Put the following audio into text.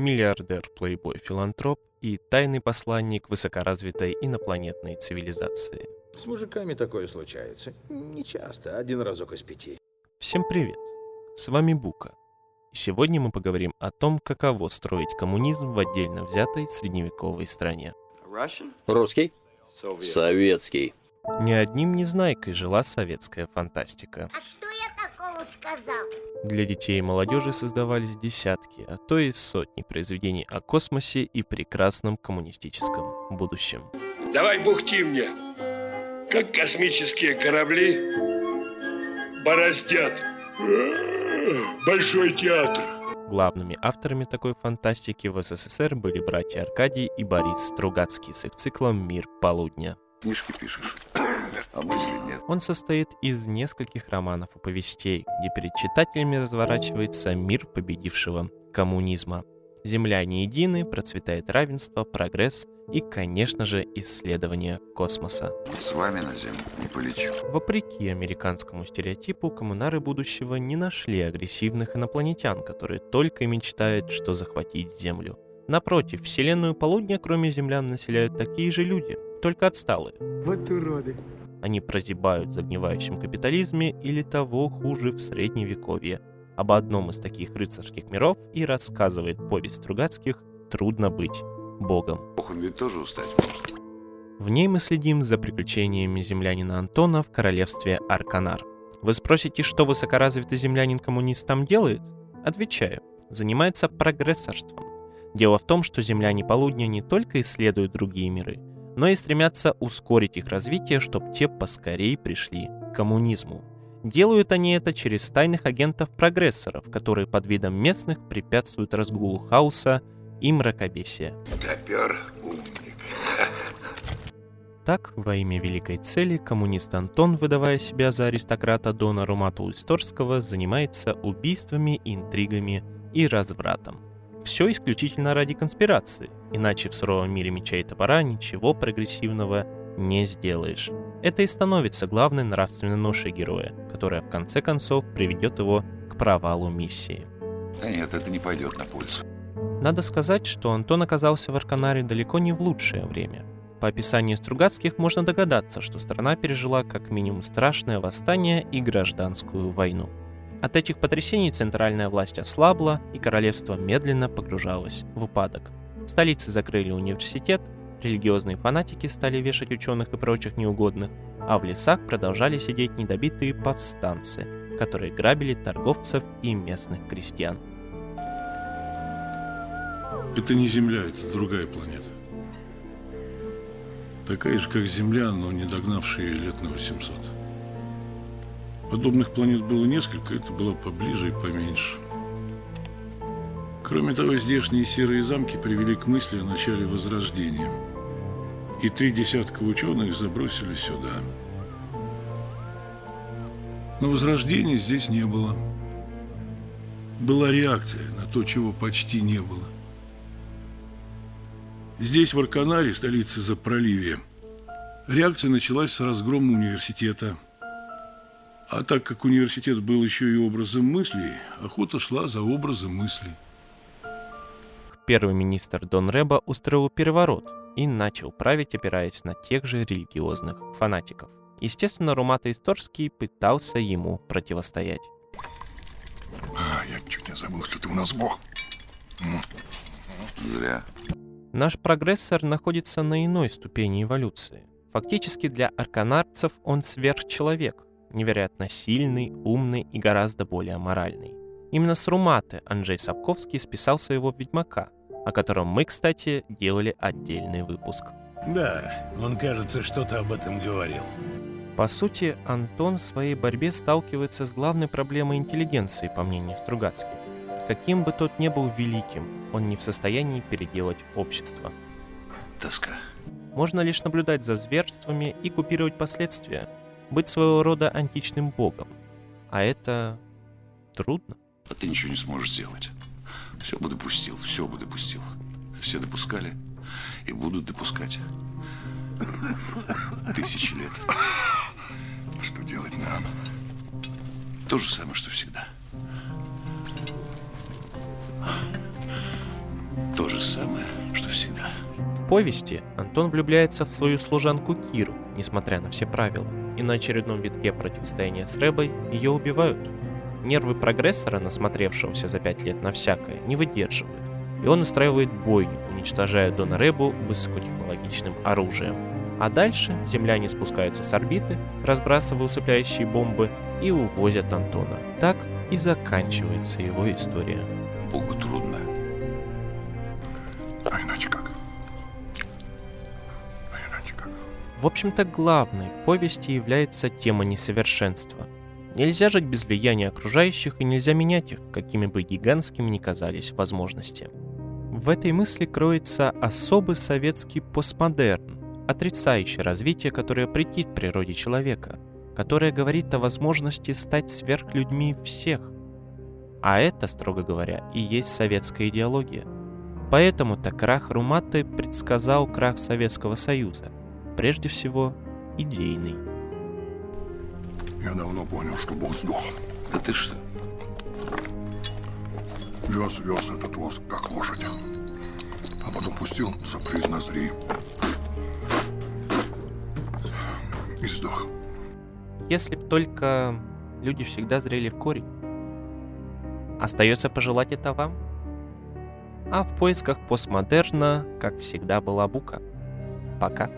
миллиардер, плейбой, филантроп и тайный посланник высокоразвитой инопланетной цивилизации. С мужиками такое случается. Не часто, один разок из пяти. Всем привет! С вами Бука. И сегодня мы поговорим о том, каково строить коммунизм в отдельно взятой средневековой стране. Русский? Советский. Ни одним незнайкой жила советская фантастика. А что такого сказал? Для детей и молодежи создавались десятки, а то и сотни произведений о космосе и прекрасном коммунистическом будущем. Давай бухти мне, как космические корабли бороздят Большой театр. Главными авторами такой фантастики в СССР были братья Аркадий и Борис Стругацкий с их циклом «Мир полудня». Книжки пишешь, а мысли нет. Он состоит из нескольких романов и повестей, где перед читателями разворачивается мир победившего коммунизма. Земля не едины, процветает равенство, прогресс и, конечно же, исследование космоса. С вами на Землю не полечу. Вопреки американскому стереотипу, коммунары будущего не нашли агрессивных инопланетян, которые только и мечтают, что захватить Землю. Напротив, Вселенную полудня, кроме землян, населяют такие же люди, только отсталые. Вот уроды. Они прозябают в загнивающем капитализме или того хуже в средневековье. Об одном из таких рыцарских миров и рассказывает повесть Стругацких «Трудно быть богом». Бог, он ведь тоже устать может. В ней мы следим за приключениями землянина Антона в королевстве Арканар. Вы спросите, что высокоразвитый землянин-коммунист там делает? Отвечаю, занимается прогрессорством. Дело в том, что земляне полудня не только исследуют другие миры, но и стремятся ускорить их развитие, чтобы те поскорее пришли к коммунизму. Делают они это через тайных агентов-прогрессоров, которые под видом местных препятствуют разгулу хаоса и мракобесия. Допер, умник. Так, во имя великой цели, коммунист Антон, выдавая себя за аристократа Дона Румата Ульсторского, занимается убийствами, интригами и развратом. Все исключительно ради конспирации, иначе в суровом мире меча и топора ничего прогрессивного не сделаешь. Это и становится главной нравственной ношей героя, которая в конце концов приведет его к провалу миссии. Да нет, это не пойдет на пользу. Надо сказать, что Антон оказался в Арканаре далеко не в лучшее время. По описанию Стругацких можно догадаться, что страна пережила как минимум страшное восстание и гражданскую войну. От этих потрясений центральная власть ослабла, и королевство медленно погружалось в упадок. В столице закрыли университет, религиозные фанатики стали вешать ученых и прочих неугодных, а в лесах продолжали сидеть недобитые повстанцы, которые грабили торговцев и местных крестьян. Это не Земля, это другая планета. Такая же, как Земля, но не догнавшая лет на 800. Подобных планет было несколько, это было поближе и поменьше. Кроме того, здешние серые замки привели к мысли о начале Возрождения. И три десятка ученых забросили сюда. Но Возрождения здесь не было. Была реакция на то, чего почти не было. Здесь, в Арканаре, столице Запроливья, реакция началась с разгрома университета – а так как университет был еще и образом мыслей, охота шла за образом мыслей. Первый министр Дон Реба устроил переворот и начал править, опираясь на тех же религиозных фанатиков. Естественно, Румата Исторский пытался ему противостоять. А, я чуть не забыл, что ты у нас бог. Зря. Наш прогрессор находится на иной ступени эволюции. Фактически для арканарцев он сверхчеловек, невероятно сильный, умный и гораздо более моральный. Именно с Руматы Анджей Сапковский списал своего «Ведьмака», о котором мы, кстати, делали отдельный выпуск. Да, он, кажется, что-то об этом говорил. По сути, Антон в своей борьбе сталкивается с главной проблемой интеллигенции, по мнению Стругацких. Каким бы тот ни был великим, он не в состоянии переделать общество. Тоска. Можно лишь наблюдать за зверствами и купировать последствия, быть своего рода античным богом. А это трудно. А ты ничего не сможешь сделать. Все бы допустил, все бы допустил. Все допускали и будут допускать. Тысячи лет. Что делать нам? То же самое, что всегда. же самое, что всегда. В повести Антон влюбляется в свою служанку Киру, несмотря на все правила, и на очередном витке противостояния с Рэбой ее убивают. Нервы прогрессора, насмотревшегося за пять лет на всякое, не выдерживают, и он устраивает бойню, уничтожая Дона Рэбу высокотехнологичным оружием. А дальше земляне спускаются с орбиты, разбрасывая усыпляющие бомбы и увозят Антона. Так и заканчивается его история. В общем-то, главной в повести является тема несовершенства. Нельзя жить без влияния окружающих и нельзя менять их, какими бы гигантскими ни казались возможности. В этой мысли кроется особый советский постмодерн, отрицающий развитие, которое претит природе человека, которое говорит о возможности стать сверхлюдьми всех. А это, строго говоря, и есть советская идеология. Поэтому-то крах Руматы предсказал крах Советского Союза, прежде всего идейный. Я давно понял, что Бог сдох. Да ты что? Вез, вез этот воск, как лошадь. А потом пустил за приз Назри. И сдох. Если б только люди всегда зрели в корень. Остается пожелать это вам. А в поисках постмодерна, как всегда, была Бука. Пока.